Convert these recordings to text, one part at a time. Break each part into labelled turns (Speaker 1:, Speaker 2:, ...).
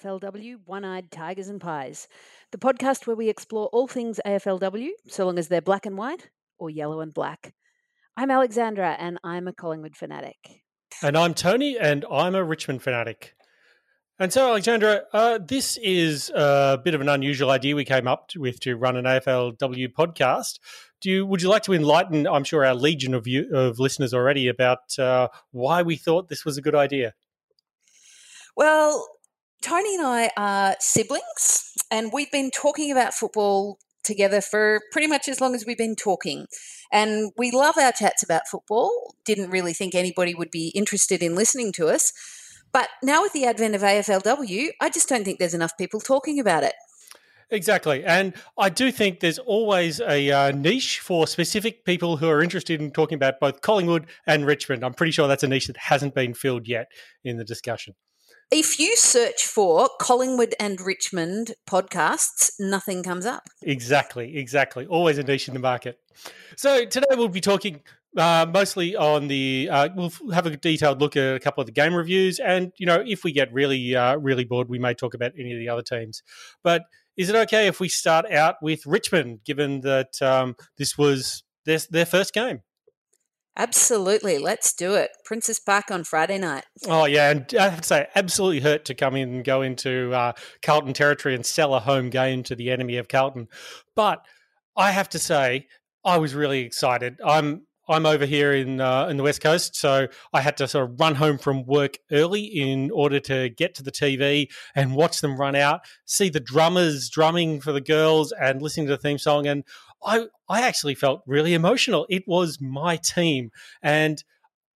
Speaker 1: AFLW One Eyed Tigers and Pies, the podcast where we explore all things AFLW, so long as they're black and white or yellow and black. I'm Alexandra, and I'm a Collingwood fanatic.
Speaker 2: And I'm Tony, and I'm a Richmond fanatic. And so, Alexandra, uh, this is a bit of an unusual idea we came up with to run an AFLW podcast. Do you, would you like to enlighten, I'm sure, our legion of, you, of listeners already about uh, why we thought this was a good idea?
Speaker 1: Well, Tony and I are siblings, and we've been talking about football together for pretty much as long as we've been talking. And we love our chats about football. Didn't really think anybody would be interested in listening to us. But now, with the advent of AFLW, I just don't think there's enough people talking about it.
Speaker 2: Exactly. And I do think there's always a uh, niche for specific people who are interested in talking about both Collingwood and Richmond. I'm pretty sure that's a niche that hasn't been filled yet in the discussion.
Speaker 1: If you search for Collingwood and Richmond podcasts, nothing comes up.
Speaker 2: Exactly, exactly. Always a niche in the market. So today we'll be talking uh, mostly on the. Uh, we'll have a detailed look at a couple of the game reviews, and you know, if we get really, uh, really bored, we may talk about any of the other teams. But is it okay if we start out with Richmond, given that um, this was their, their first game?
Speaker 1: Absolutely. Let's do it. Princes Park on Friday night.
Speaker 2: Oh, yeah. And I have to say, absolutely hurt to come in and go into uh, Carlton territory and sell a home game to the enemy of Carlton. But I have to say, I was really excited. I'm I'm over here in uh, in the west coast, so I had to sort of run home from work early in order to get to the TV and watch them run out, see the drummers drumming for the girls, and listening to the theme song. And I I actually felt really emotional. It was my team, and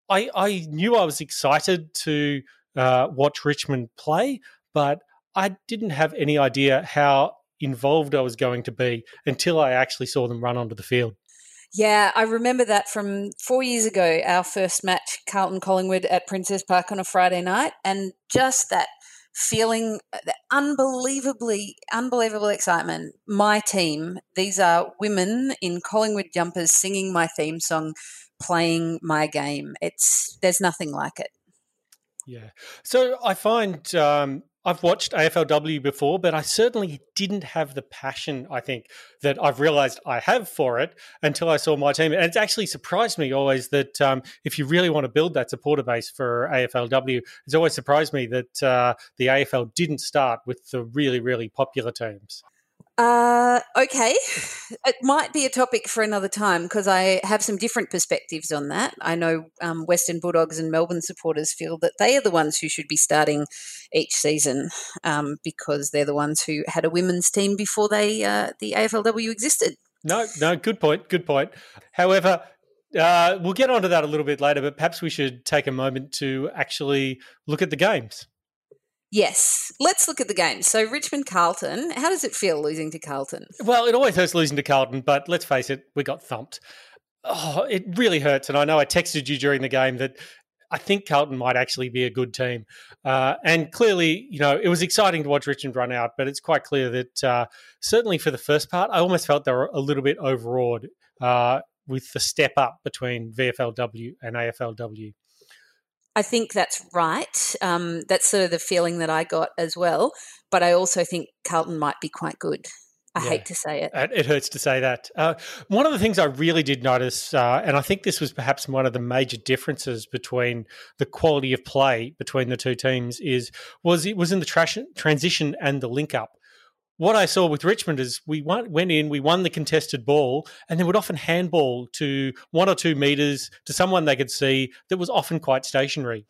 Speaker 2: I I knew I was excited to uh, watch Richmond play, but I didn't have any idea how involved I was going to be until I actually saw them run onto the field.
Speaker 1: Yeah, I remember that from four years ago, our first match, Carlton Collingwood at Princes Park on a Friday night, and just that feeling, uh, unbelievably, unbelievable excitement. My team, these are women in Collingwood jumpers singing my theme song, playing my game. It's there's nothing like it.
Speaker 2: Yeah. So I find um, I've watched AFLW before, but I certainly didn't have the passion, I think, that I've realized I have for it until I saw my team. And it's actually surprised me always that um, if you really want to build that supporter base for AFLW, it's always surprised me that uh, the AFL didn't start with the really, really popular teams.
Speaker 1: Uh, okay. It might be a topic for another time because I have some different perspectives on that. I know um, Western Bulldogs and Melbourne supporters feel that they are the ones who should be starting each season um, because they're the ones who had a women's team before they uh, the AFLW existed.
Speaker 2: No, no, good point. Good point. However, uh, we'll get onto that a little bit later, but perhaps we should take a moment to actually look at the games.
Speaker 1: Yes. Let's look at the game. So, Richmond Carlton, how does it feel losing to Carlton?
Speaker 2: Well, it always hurts losing to Carlton, but let's face it, we got thumped. Oh, it really hurts. And I know I texted you during the game that I think Carlton might actually be a good team. Uh, and clearly, you know, it was exciting to watch Richmond run out, but it's quite clear that uh, certainly for the first part, I almost felt they were a little bit overawed uh, with the step up between VFLW and AFLW.
Speaker 1: I think that's right. Um, that's sort of the feeling that I got as well. But I also think Carlton might be quite good. I yeah. hate to say it.
Speaker 2: It hurts to say that. Uh, one of the things I really did notice, uh, and I think this was perhaps one of the major differences between the quality of play between the two teams, is was it was in the tra- transition and the link up what I saw with Richmond is we went in, we won the contested ball, and they would often handball to one or two meters to someone they could see that was often quite stationary.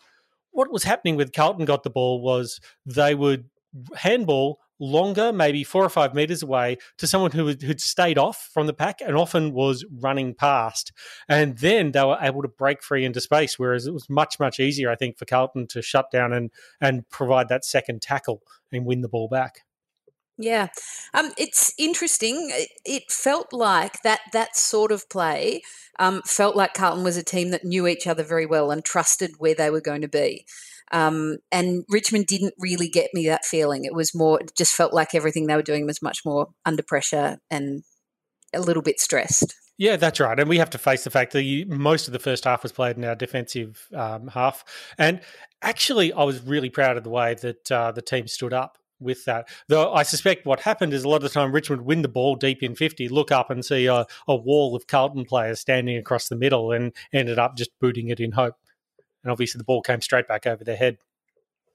Speaker 2: What was happening with Carlton got the ball was they would handball longer, maybe four or five meters away, to someone who had stayed off from the pack and often was running past. And then they were able to break free into space, whereas it was much, much easier, I think, for Carlton to shut down and, and provide that second tackle and win the ball back.
Speaker 1: Yeah, um, it's interesting. It, it, felt like that that sort of play um, felt like Carlton was a team that knew each other very well and trusted where they were going to be. Um, and Richmond didn't really get me that feeling. It was more, it just felt like everything they were doing was much more under pressure and a little bit stressed.
Speaker 2: Yeah, that's right. And we have to face the fact that you, most of the first half was played in our defensive um, half. And actually, I was really proud of the way that uh, the team stood up with that. Though I suspect what happened is a lot of the time Richmond win the ball deep in 50, look up and see a, a wall of Carlton players standing across the middle and ended up just booting it in hope. And obviously the ball came straight back over their head.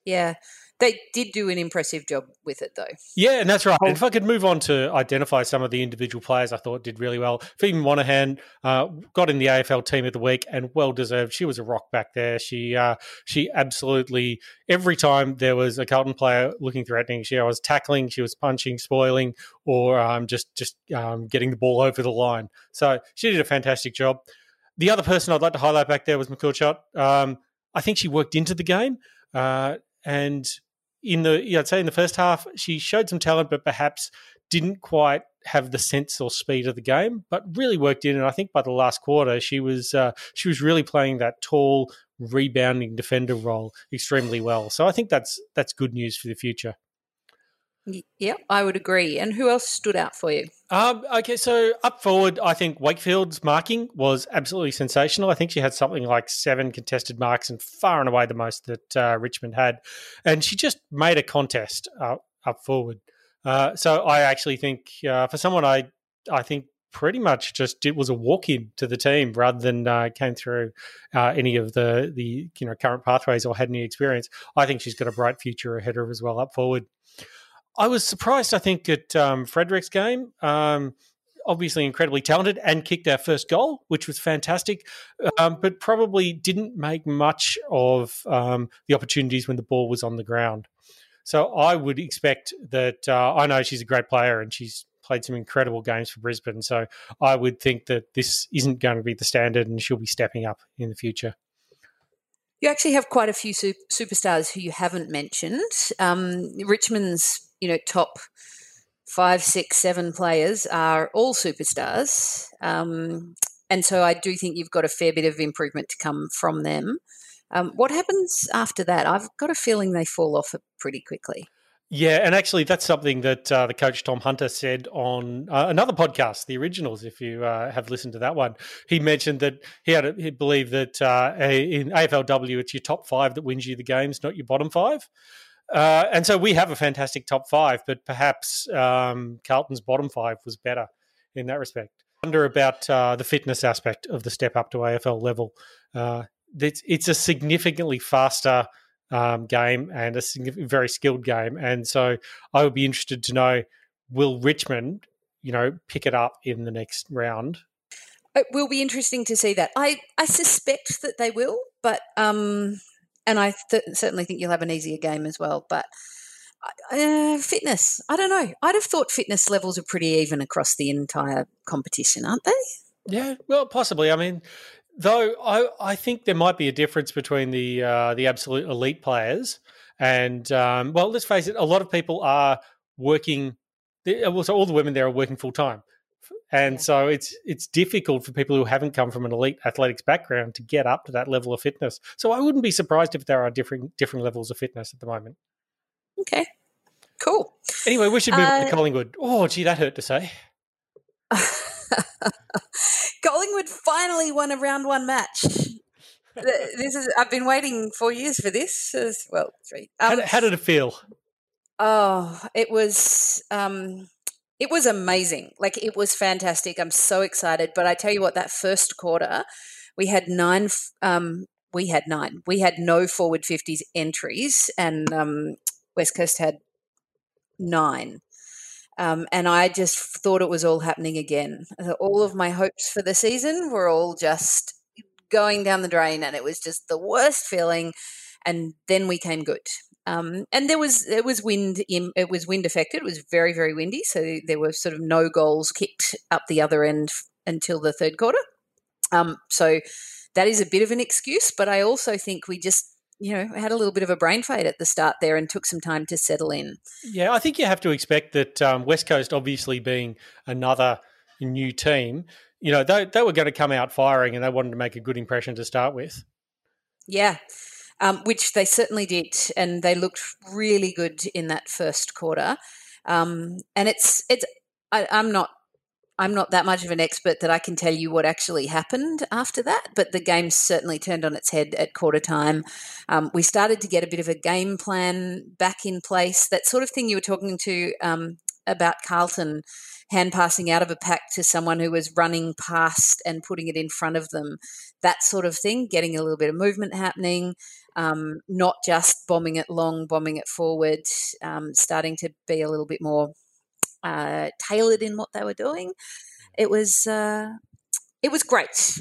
Speaker 1: Yeah. They did do an impressive job with it, though.
Speaker 2: Yeah, and that's right. And if I could move on to identify some of the individual players I thought did really well. Phoebe Monahan uh, got in the AFL Team of the Week and well deserved. She was a rock back there. She uh, she absolutely every time there was a Carlton player looking threatening, she was tackling, she was punching, spoiling, or um, just just um, getting the ball over the line. So she did a fantastic job. The other person I'd like to highlight back there was McCourt. Um, I think she worked into the game. Uh, and in the I'd say in the first half she showed some talent, but perhaps didn't quite have the sense or speed of the game, but really worked in. And I think by the last quarter, she was uh, she was really playing that tall, rebounding defender role extremely well. So I think that's that's good news for the future.
Speaker 1: Yep, I would agree. And who else stood out for you?
Speaker 2: Um, okay, so up forward, I think Wakefield's marking was absolutely sensational. I think she had something like seven contested marks and far and away the most that uh, Richmond had. And she just made a contest uh, up forward. Uh, so I actually think uh, for someone I I think pretty much just it was a walk in to the team rather than uh, came through uh, any of the the you know current pathways or had any experience. I think she's got a bright future ahead of her as well up forward. I was surprised, I think, at um, Frederick's game. Um, obviously incredibly talented and kicked our first goal, which was fantastic, um, but probably didn't make much of um, the opportunities when the ball was on the ground. So I would expect that uh, I know she's a great player and she's played some incredible games for Brisbane. So I would think that this isn't going to be the standard and she'll be stepping up in the future.
Speaker 1: You actually have quite a few superstars who you haven't mentioned. Um, Richmond's you know, top five, six, seven players are all superstars. Um, and so I do think you've got a fair bit of improvement to come from them. Um, what happens after that? I've got a feeling they fall off pretty quickly.
Speaker 2: Yeah, and actually, that's something that uh, the coach Tom Hunter said on uh, another podcast, the originals. If you uh, have listened to that one, he mentioned that he had a, he believed that uh, in AFLW, it's your top five that wins you the games, not your bottom five. Uh, and so we have a fantastic top five, but perhaps um, Carlton's bottom five was better in that respect. I wonder about uh, the fitness aspect of the step up to AFL level. Uh, it's, it's a significantly faster um, game and a very skilled game, and so I would be interested to know: Will Richmond, you know, pick it up in the next round?
Speaker 1: It will be interesting to see that. I I suspect that they will, but um, and I th- certainly think you'll have an easier game as well. But uh, fitness, I don't know. I'd have thought fitness levels are pretty even across the entire competition, aren't they?
Speaker 2: Yeah, well, possibly. I mean, though, I I think there might be a difference between the uh, the absolute elite players and um, well, let's face it, a lot of people are working. Well, so all the women there are working full time and yeah. so it's it's difficult for people who haven't come from an elite athletics background to get up to that level of fitness. So I wouldn't be surprised if there are different different levels of fitness at the moment.
Speaker 1: Okay, cool.
Speaker 2: Anyway, we should move uh, to Collingwood. Oh, gee, that hurt to say.
Speaker 1: Collingwood finally won a round one match. this is I've been waiting four years for this. Well, three.
Speaker 2: Um, how, how, did it feel?
Speaker 1: Oh, it was. Um, it was amazing. Like it was fantastic. I'm so excited. But I tell you what, that first quarter, we had nine. Um, we had nine. We had no forward fifties entries, and um, West Coast had nine. Um, and I just thought it was all happening again. All of my hopes for the season were all just going down the drain, and it was just the worst feeling. And then we came good. Um, and there was it was wind in, it was wind affected. It was very very windy, so there were sort of no goals kicked up the other end until the third quarter. Um, so that is a bit of an excuse, but I also think we just you know had a little bit of a brain fade at the start there and took some time to settle in.
Speaker 2: Yeah, I think you have to expect that um, West Coast, obviously being another new team, you know they they were going to come out firing and they wanted to make a good impression to start with.
Speaker 1: Yeah um, which they certainly did, and they looked really good in that first quarter. Um, and it's it's I, am not I'm not that much of an expert that I can tell you what actually happened after that, but the game certainly turned on its head at quarter time. Um, we started to get a bit of a game plan back in place. That sort of thing you were talking to um, about Carlton hand passing out of a pack to someone who was running past and putting it in front of them, that sort of thing, getting a little bit of movement happening, um, not just bombing it long, bombing it forward, um, starting to be a little bit more uh, tailored in what they were doing. It was uh, it was great.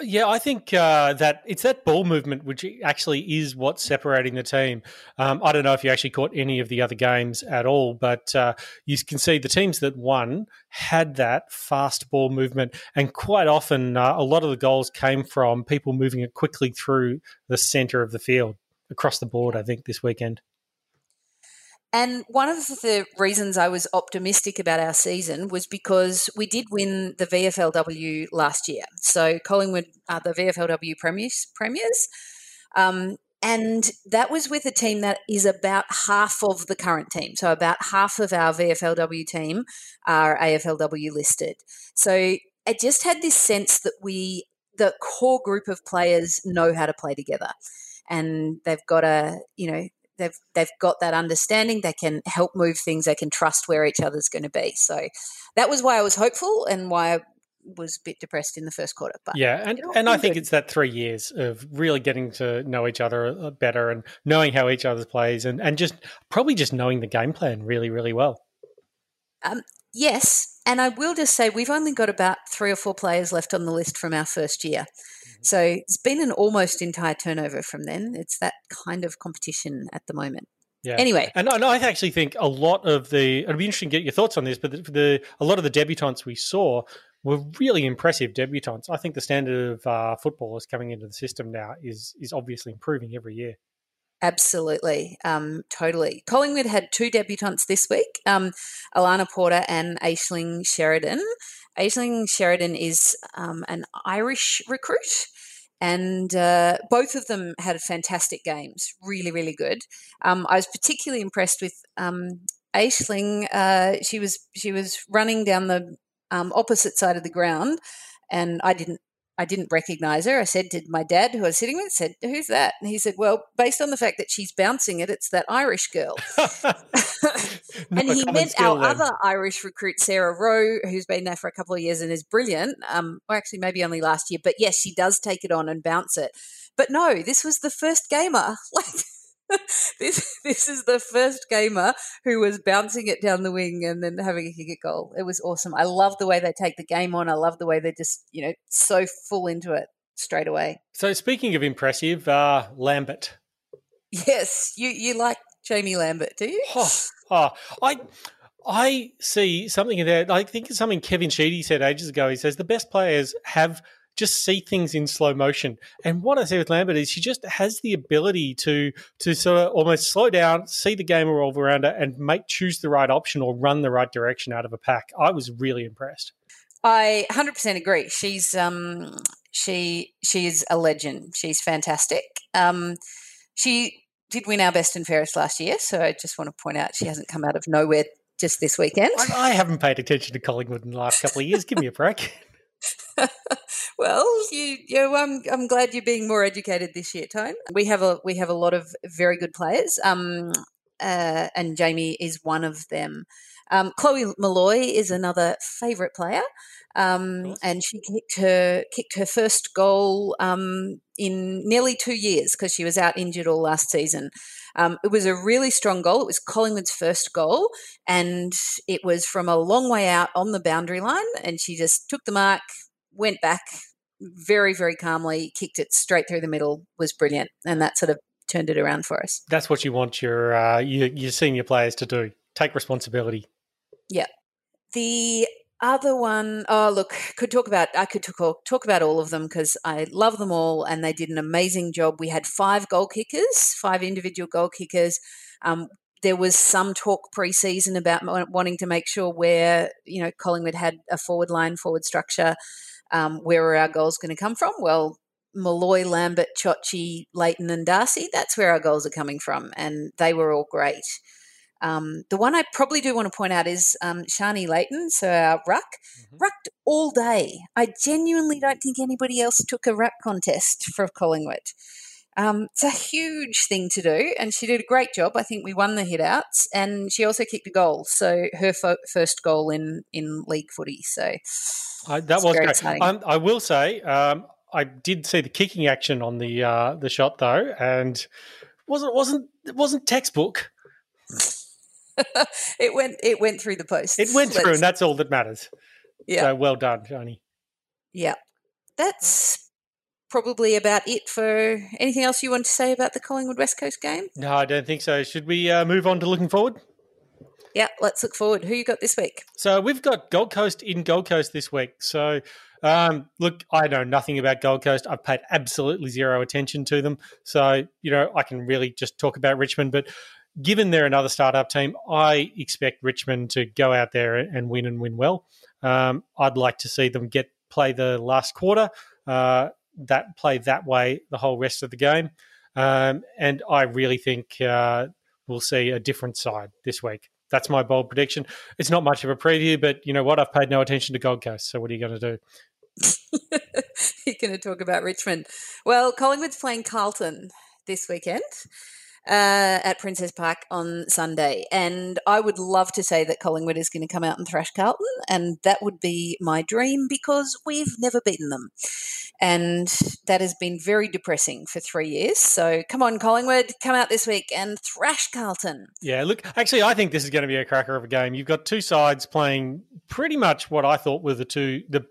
Speaker 2: Yeah, I think uh, that it's that ball movement which actually is what's separating the team. Um, I don't know if you actually caught any of the other games at all, but uh, you can see the teams that won had that fast ball movement, and quite often uh, a lot of the goals came from people moving it quickly through the centre of the field across the board. I think this weekend.
Speaker 1: And one of the reasons I was optimistic about our season was because we did win the VFLW last year. So Collingwood are the VFLW premiers. premiers. Um, and that was with a team that is about half of the current team. So about half of our VFLW team are AFLW listed. So I just had this sense that we, the core group of players, know how to play together and they've got a you know they've they've got that understanding. They can help move things. They can trust where each other's going to be. So that was why I was hopeful and why I was a bit depressed in the first quarter. But
Speaker 2: yeah, and and I think it's that three years of really getting to know each other uh, better and knowing how each other plays and and just probably just knowing the game plan really really well.
Speaker 1: Um, yes, and I will just say we've only got about three or four players left on the list from our first year. So it's been an almost entire turnover from then. It's that kind of competition at the moment. Yeah. Anyway,
Speaker 2: and, and I actually think a lot of the it'd be interesting to get your thoughts on this, but the, the a lot of the debutants we saw were really impressive debutants. I think the standard of uh, footballers coming into the system now is is obviously improving every year.
Speaker 1: Absolutely, um, totally. Collingwood had two debutants this week: um, Alana Porter and Aisling Sheridan. Aisling Sheridan is um, an Irish recruit, and uh, both of them had fantastic games, really, really good. Um, I was particularly impressed with um, Aisling. Uh, she was she was running down the um, opposite side of the ground, and I didn't I didn't recognize her. I said to my dad, who I was sitting with, said, "Who's that?" And he said, "Well, based on the fact that she's bouncing it, it's that Irish girl." and he meant our then. other Irish recruit, Sarah Rowe, who's been there for a couple of years and is brilliant. Um, or actually, maybe only last year, but yes, she does take it on and bounce it. But no, this was the first gamer. Like this this is the first gamer who was bouncing it down the wing and then having a kick at goal. It was awesome. I love the way they take the game on. I love the way they're just, you know, so full into it straight away.
Speaker 2: So speaking of impressive, uh, Lambert.
Speaker 1: Yes, you you like Jaimee Lambert, do you?
Speaker 2: Oh, oh, I I see something in there. I think it's something Kevin Sheedy said ages ago. He says the best players have just see things in slow motion. And what I see with Lambert is she just has the ability to to sort of almost slow down, see the game revolve around her, and make choose the right option or run the right direction out of a pack. I was really impressed.
Speaker 1: I 100% agree. She's um she she is a legend. She's fantastic. Um, she did win our best and fairest last year, so I just want to point out she hasn't come out of nowhere just this weekend.
Speaker 2: I, I haven't paid attention to Collingwood in the last couple of years. Give me a break.
Speaker 1: well, you, you I'm, I'm glad you're being more educated this year, Tone. We have a we have a lot of very good players, um, uh, and Jaimee is one of them. Um, Chloe Molloy is another favourite player, um, and she kicked her kicked her first goal um, in nearly two years because she was out injured all last season. Um, it was a really strong goal. It was Collingwood's first goal, and it was from a long way out on the boundary line. And she just took the mark, went back very, very calmly, kicked it straight through the middle. Was brilliant, and that sort of turned it around for us.
Speaker 2: That's what you want your uh, your, your senior players to do: take responsibility.
Speaker 1: Yeah. The other one, oh look, could talk about I could talk talk about all of them because I love them all and they did an amazing job. We had five goal kickers, five individual goal kickers. Um, there was some talk pre-season about wanting to make sure where you know Collingwood had a forward line, forward structure. Um, where are our goals going to come from? Well, Molloy, Lambert, Chochi, Layton, and D'Arcy. That's where our goals are coming from, and they were all great. Um, the one I probably do want to point out is um, Sharni Layton, so our ruck, mm-hmm. rucked all day. I genuinely don't think anybody else took a ruck contest for Collingwood. Um, it's a huge thing to do, and she did a great job. I think we won the hitouts, and she also kicked a goal, so her fo- first goal in in league footy. So
Speaker 2: uh, that was great. Um, I will say, um, I did see the kicking action on the uh, the shot though, and wasn't wasn't it wasn't textbook.
Speaker 1: it went it went through the post.
Speaker 2: It went through, and that's all that matters. Yeah. So well done, Johnny.
Speaker 1: Yeah. That's probably about it for anything else you want to say about the Collingwood West Coast game?
Speaker 2: No, I don't think so. Should we uh, move on to looking forward?
Speaker 1: Yeah, let's look forward. Who you got this week?
Speaker 2: So we've got Gold Coast in Gold Coast this week. So um, look, I know nothing about Gold Coast. I've paid absolutely zero attention to them. So, you know, I can really just talk about Richmond. But given they're another startup team, I expect Richmond to go out there and win and win well. Um, I'd like to see them get play the last quarter, uh, that play that way the whole rest of the game, um, and I really think uh, we'll see a different side this week. That's my bold prediction. It's not much of a preview, but you know what? I've paid no attention to Gold Coast, so what are you going to do?
Speaker 1: You're going to talk about Richmond. Well, Collingwood's playing Carlton this weekend uh, at Princes Park on Sunday. And I would love to say that Collingwood is going to come out and thrash Carlton, and that would be my dream because we've never beaten them. And that has been very depressing for three years. So come on, Collingwood, come out this week and thrash Carlton.
Speaker 2: Yeah, look, actually, I think this is going to be a cracker of a game. You've got two sides playing pretty much what I thought were the two, the,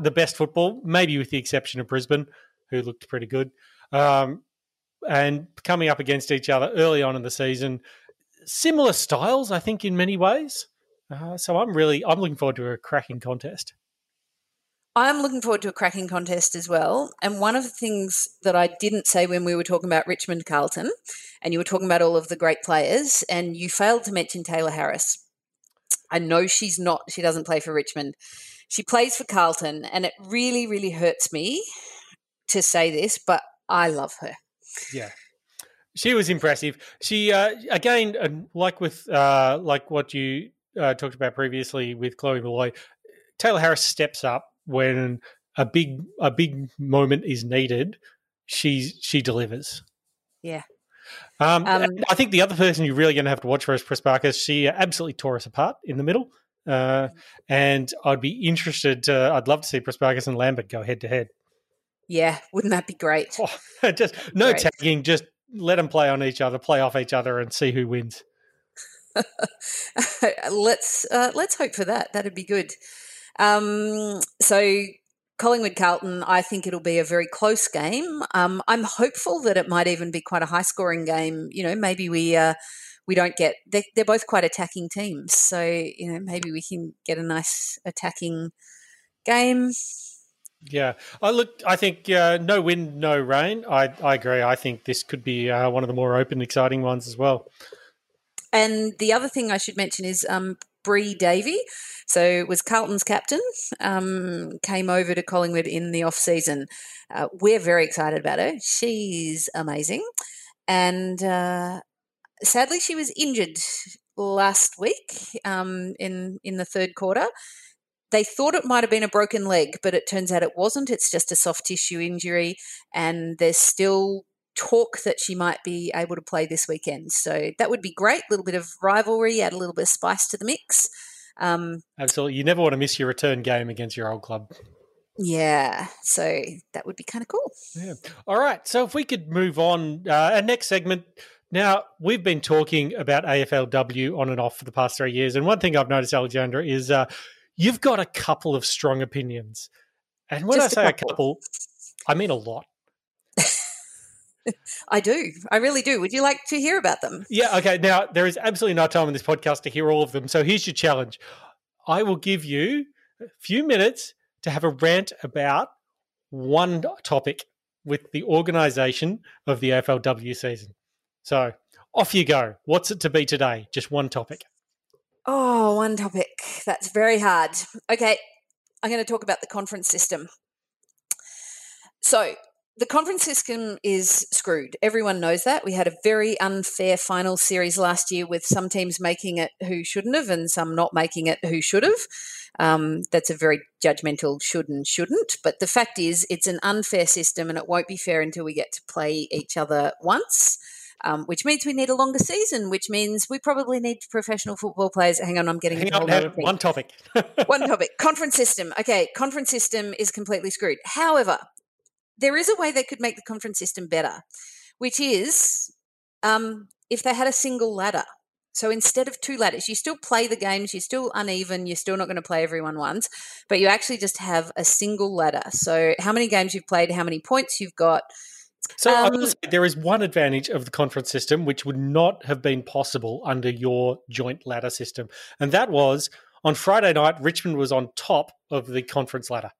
Speaker 2: the best football, maybe with the exception of Brisbane, who looked pretty good. Um, and coming up against each other early on in the season. Similar styles, I think, in many ways. Uh, so I'm really I'm looking forward to a cracking contest.
Speaker 1: I'm looking forward to a cracking contest as well. And one of the things that I didn't say when we were talking about Richmond Carlton, and you were talking about all of the great players, and you failed to mention Tayla Harris. I know she's not, she doesn't play for Richmond. She plays for Carlton, and it really, really hurts me to say this, but I love her.
Speaker 2: Yeah. She was impressive. She uh, again, uh, like with uh, like what you uh, talked about previously with Chloe Molloy, Tayla Harris steps up when a big a big moment is needed. She she delivers.
Speaker 1: Yeah.
Speaker 2: Um, um, I think the other person you're really going to have to watch for is Prespakis. She absolutely tore us apart in the middle. Uh, and I'd be interested. To, I'd love to see Prespakis and Lambert go head to head.
Speaker 1: Yeah, wouldn't that be great?
Speaker 2: Oh, just no great. tagging, just let them play on each other, play off each other, and see who wins.
Speaker 1: let's uh, let's hope for that. That'd be good. Um, so Collingwood Carlton, I think it'll be a very close game. Um, I'm hopeful that it might even be quite a high scoring game. You know, maybe we uh, we don't get they're, they're both quite attacking teams, so you know maybe we can get a nice attacking game.
Speaker 2: Yeah, I look. I think uh, no wind, no rain. I, I agree. I think this could be uh, one of the more open, exciting ones as well.
Speaker 1: And the other thing I should mention is um, Bri Davey. So was Carlton's captain. Um, came over to Collingwood in the off season. Uh, we're very excited about her. She's amazing, and uh, sadly she was injured last week um, in in the third quarter they thought it might have been a broken leg, but it turns out it wasn't. It's just a soft tissue injury, and there's still talk that she might be able to play this weekend. So that would be great. A little bit of rivalry, add a little bit of spice to the mix. Um,
Speaker 2: Absolutely. You never want to miss your return game against your old club.
Speaker 1: Yeah, so that would be kind of cool.
Speaker 2: Yeah. All right. So if we could move on, uh, our next segment. Now, we've been talking about AFLW on and off for the past three years. And one thing I've noticed, Alexandra, is uh, you've got a couple of strong opinions. And when Just I say a couple. a couple, I mean a lot.
Speaker 1: I do. I really do. Would you like to hear about them?
Speaker 2: Yeah. Okay. Now, there is absolutely no time in this podcast to hear all of them. So here's your challenge I will give you a few minutes to have a rant about one topic with the organization of the AFLW season. So off you go. What's it to be today? Just one topic.
Speaker 1: Oh, one topic. That's very hard. Okay, I'm going to talk about the conference system. So, the conference system is screwed. Everyone knows that. We had a very unfair final series last year with some teams making it who shouldn't have and some not making it who should have. Um, that's a very judgmental should and shouldn't. But the fact is, it's an unfair system and it won't be fair until we get to play each other once. Um, which means we need a longer season, which means we probably need professional football players. Hang on, I'm getting
Speaker 2: Hang on, one topic.
Speaker 1: one topic. Conference system. Okay, conference system is completely screwed. However, there is a way they could make the conference system better, which is um, if they had a single ladder. So instead of two ladders, you still play the games, you're still uneven, you're still not going to play everyone once, but you actually just have a single ladder. So how many games you've played, how many points you've got.
Speaker 2: So um, say, there is one advantage of the conference system which would not have been possible under your joint ladder system, and that was on Friday night, Richmond was on top of the conference ladder.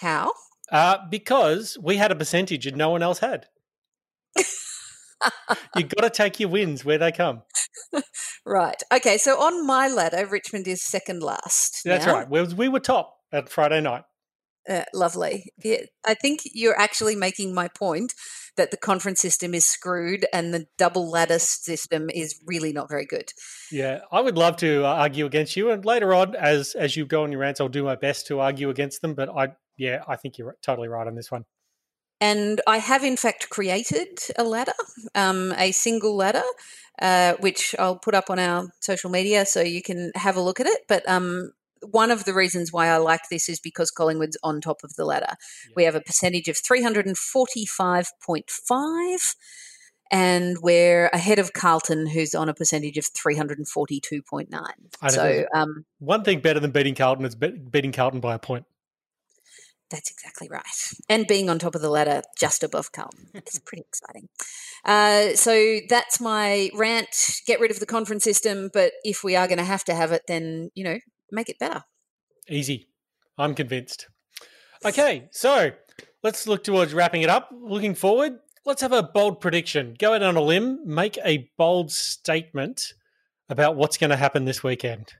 Speaker 1: How?
Speaker 2: Uh, because we had a percentage and no one else had. You've got to take your wins where they come.
Speaker 1: right. Okay. So on my ladder, Richmond is second last.
Speaker 2: That's
Speaker 1: now.
Speaker 2: right. We, we were top at Friday night.
Speaker 1: Uh, lovely. Yeah, I think you're actually making my point that the conference system is screwed and the double ladder system is really not very good.
Speaker 2: Yeah, I would love to uh, argue against you, and later on, as as you go on your rants, I'll do my best to argue against them. But I, yeah, I think you're totally right on this one.
Speaker 1: And I have, in fact, created a ladder, um, a single ladder, uh, which I'll put up on our social media so you can have a look at it. But um, one of the reasons why I like this is because Collingwood's on top of the ladder. Yeah. We have a percentage of 345.5 and we're ahead of Carlton, who's on a percentage of 342.9. So, um,
Speaker 2: one thing better than beating Carlton is beating Carlton by a point.
Speaker 1: That's exactly right. And being on top of the ladder just above Carlton. It's pretty exciting. Uh, so that's my rant. Get rid of the conference system, but if we are going to have to have it, then, you know, make it better.
Speaker 2: Easy. I'm convinced. Okay, so let's look towards wrapping it up. Looking forward, let's have a bold prediction. Go out on a limb, make a bold statement about what's going to happen this weekend.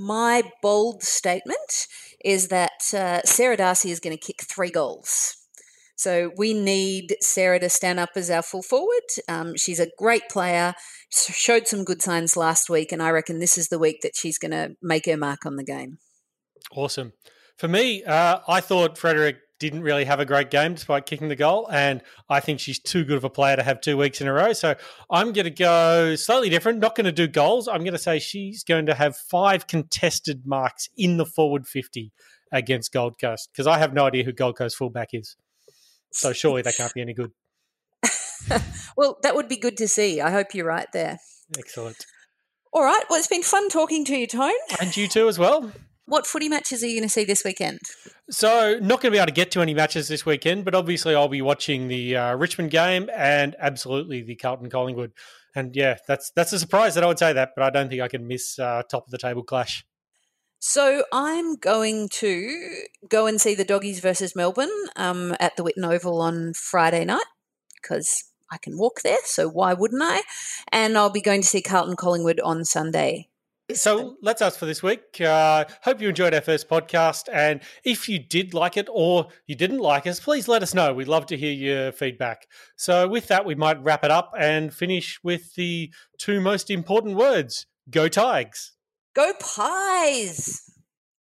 Speaker 1: My bold statement is that uh, Sarah D'Arcy is going to kick three goals. So we need Sarah to stand up as our full forward. Um, she's a great player, showed some good signs last week, and I reckon this is the week that she's going to make her mark on the game.
Speaker 2: Awesome. For me, uh, I thought Frederick didn't really have a great game despite kicking the goal. And I think she's too good of a player to have two weeks in a row. So I'm going to go slightly different. Not going to do goals. I'm going to say she's going to have five contested marks in the forward 50 against Gold Coast because I have no idea who Gold Coast fullback is. So surely that can't be any good.
Speaker 1: well, that would be good to see. I hope you're right there.
Speaker 2: Excellent.
Speaker 1: All right. Well, it's been fun talking to you, Tone.
Speaker 2: And you too, as well.
Speaker 1: What footy matches are you going to see this weekend?
Speaker 2: So, not going to be able to get to any matches this weekend, but obviously I'll be watching the uh, Richmond game and absolutely the Carlton Collingwood. And yeah, that's that's a surprise that I would say that, but I don't think I can miss uh, top of the table clash.
Speaker 1: So I'm going to go and see the Doggies versus Melbourne um, at the Whitten Oval on Friday night because I can walk there. So why wouldn't I? And I'll be going to see Carlton Collingwood on Sunday
Speaker 2: so let's ask for this week. Uh, hope you enjoyed our first podcast. And if you did like it or you didn't like us, please let us know. We'd love to hear your feedback. So, with that, we might wrap it up and finish with the two most important words Go Tigers.
Speaker 1: Go Pies.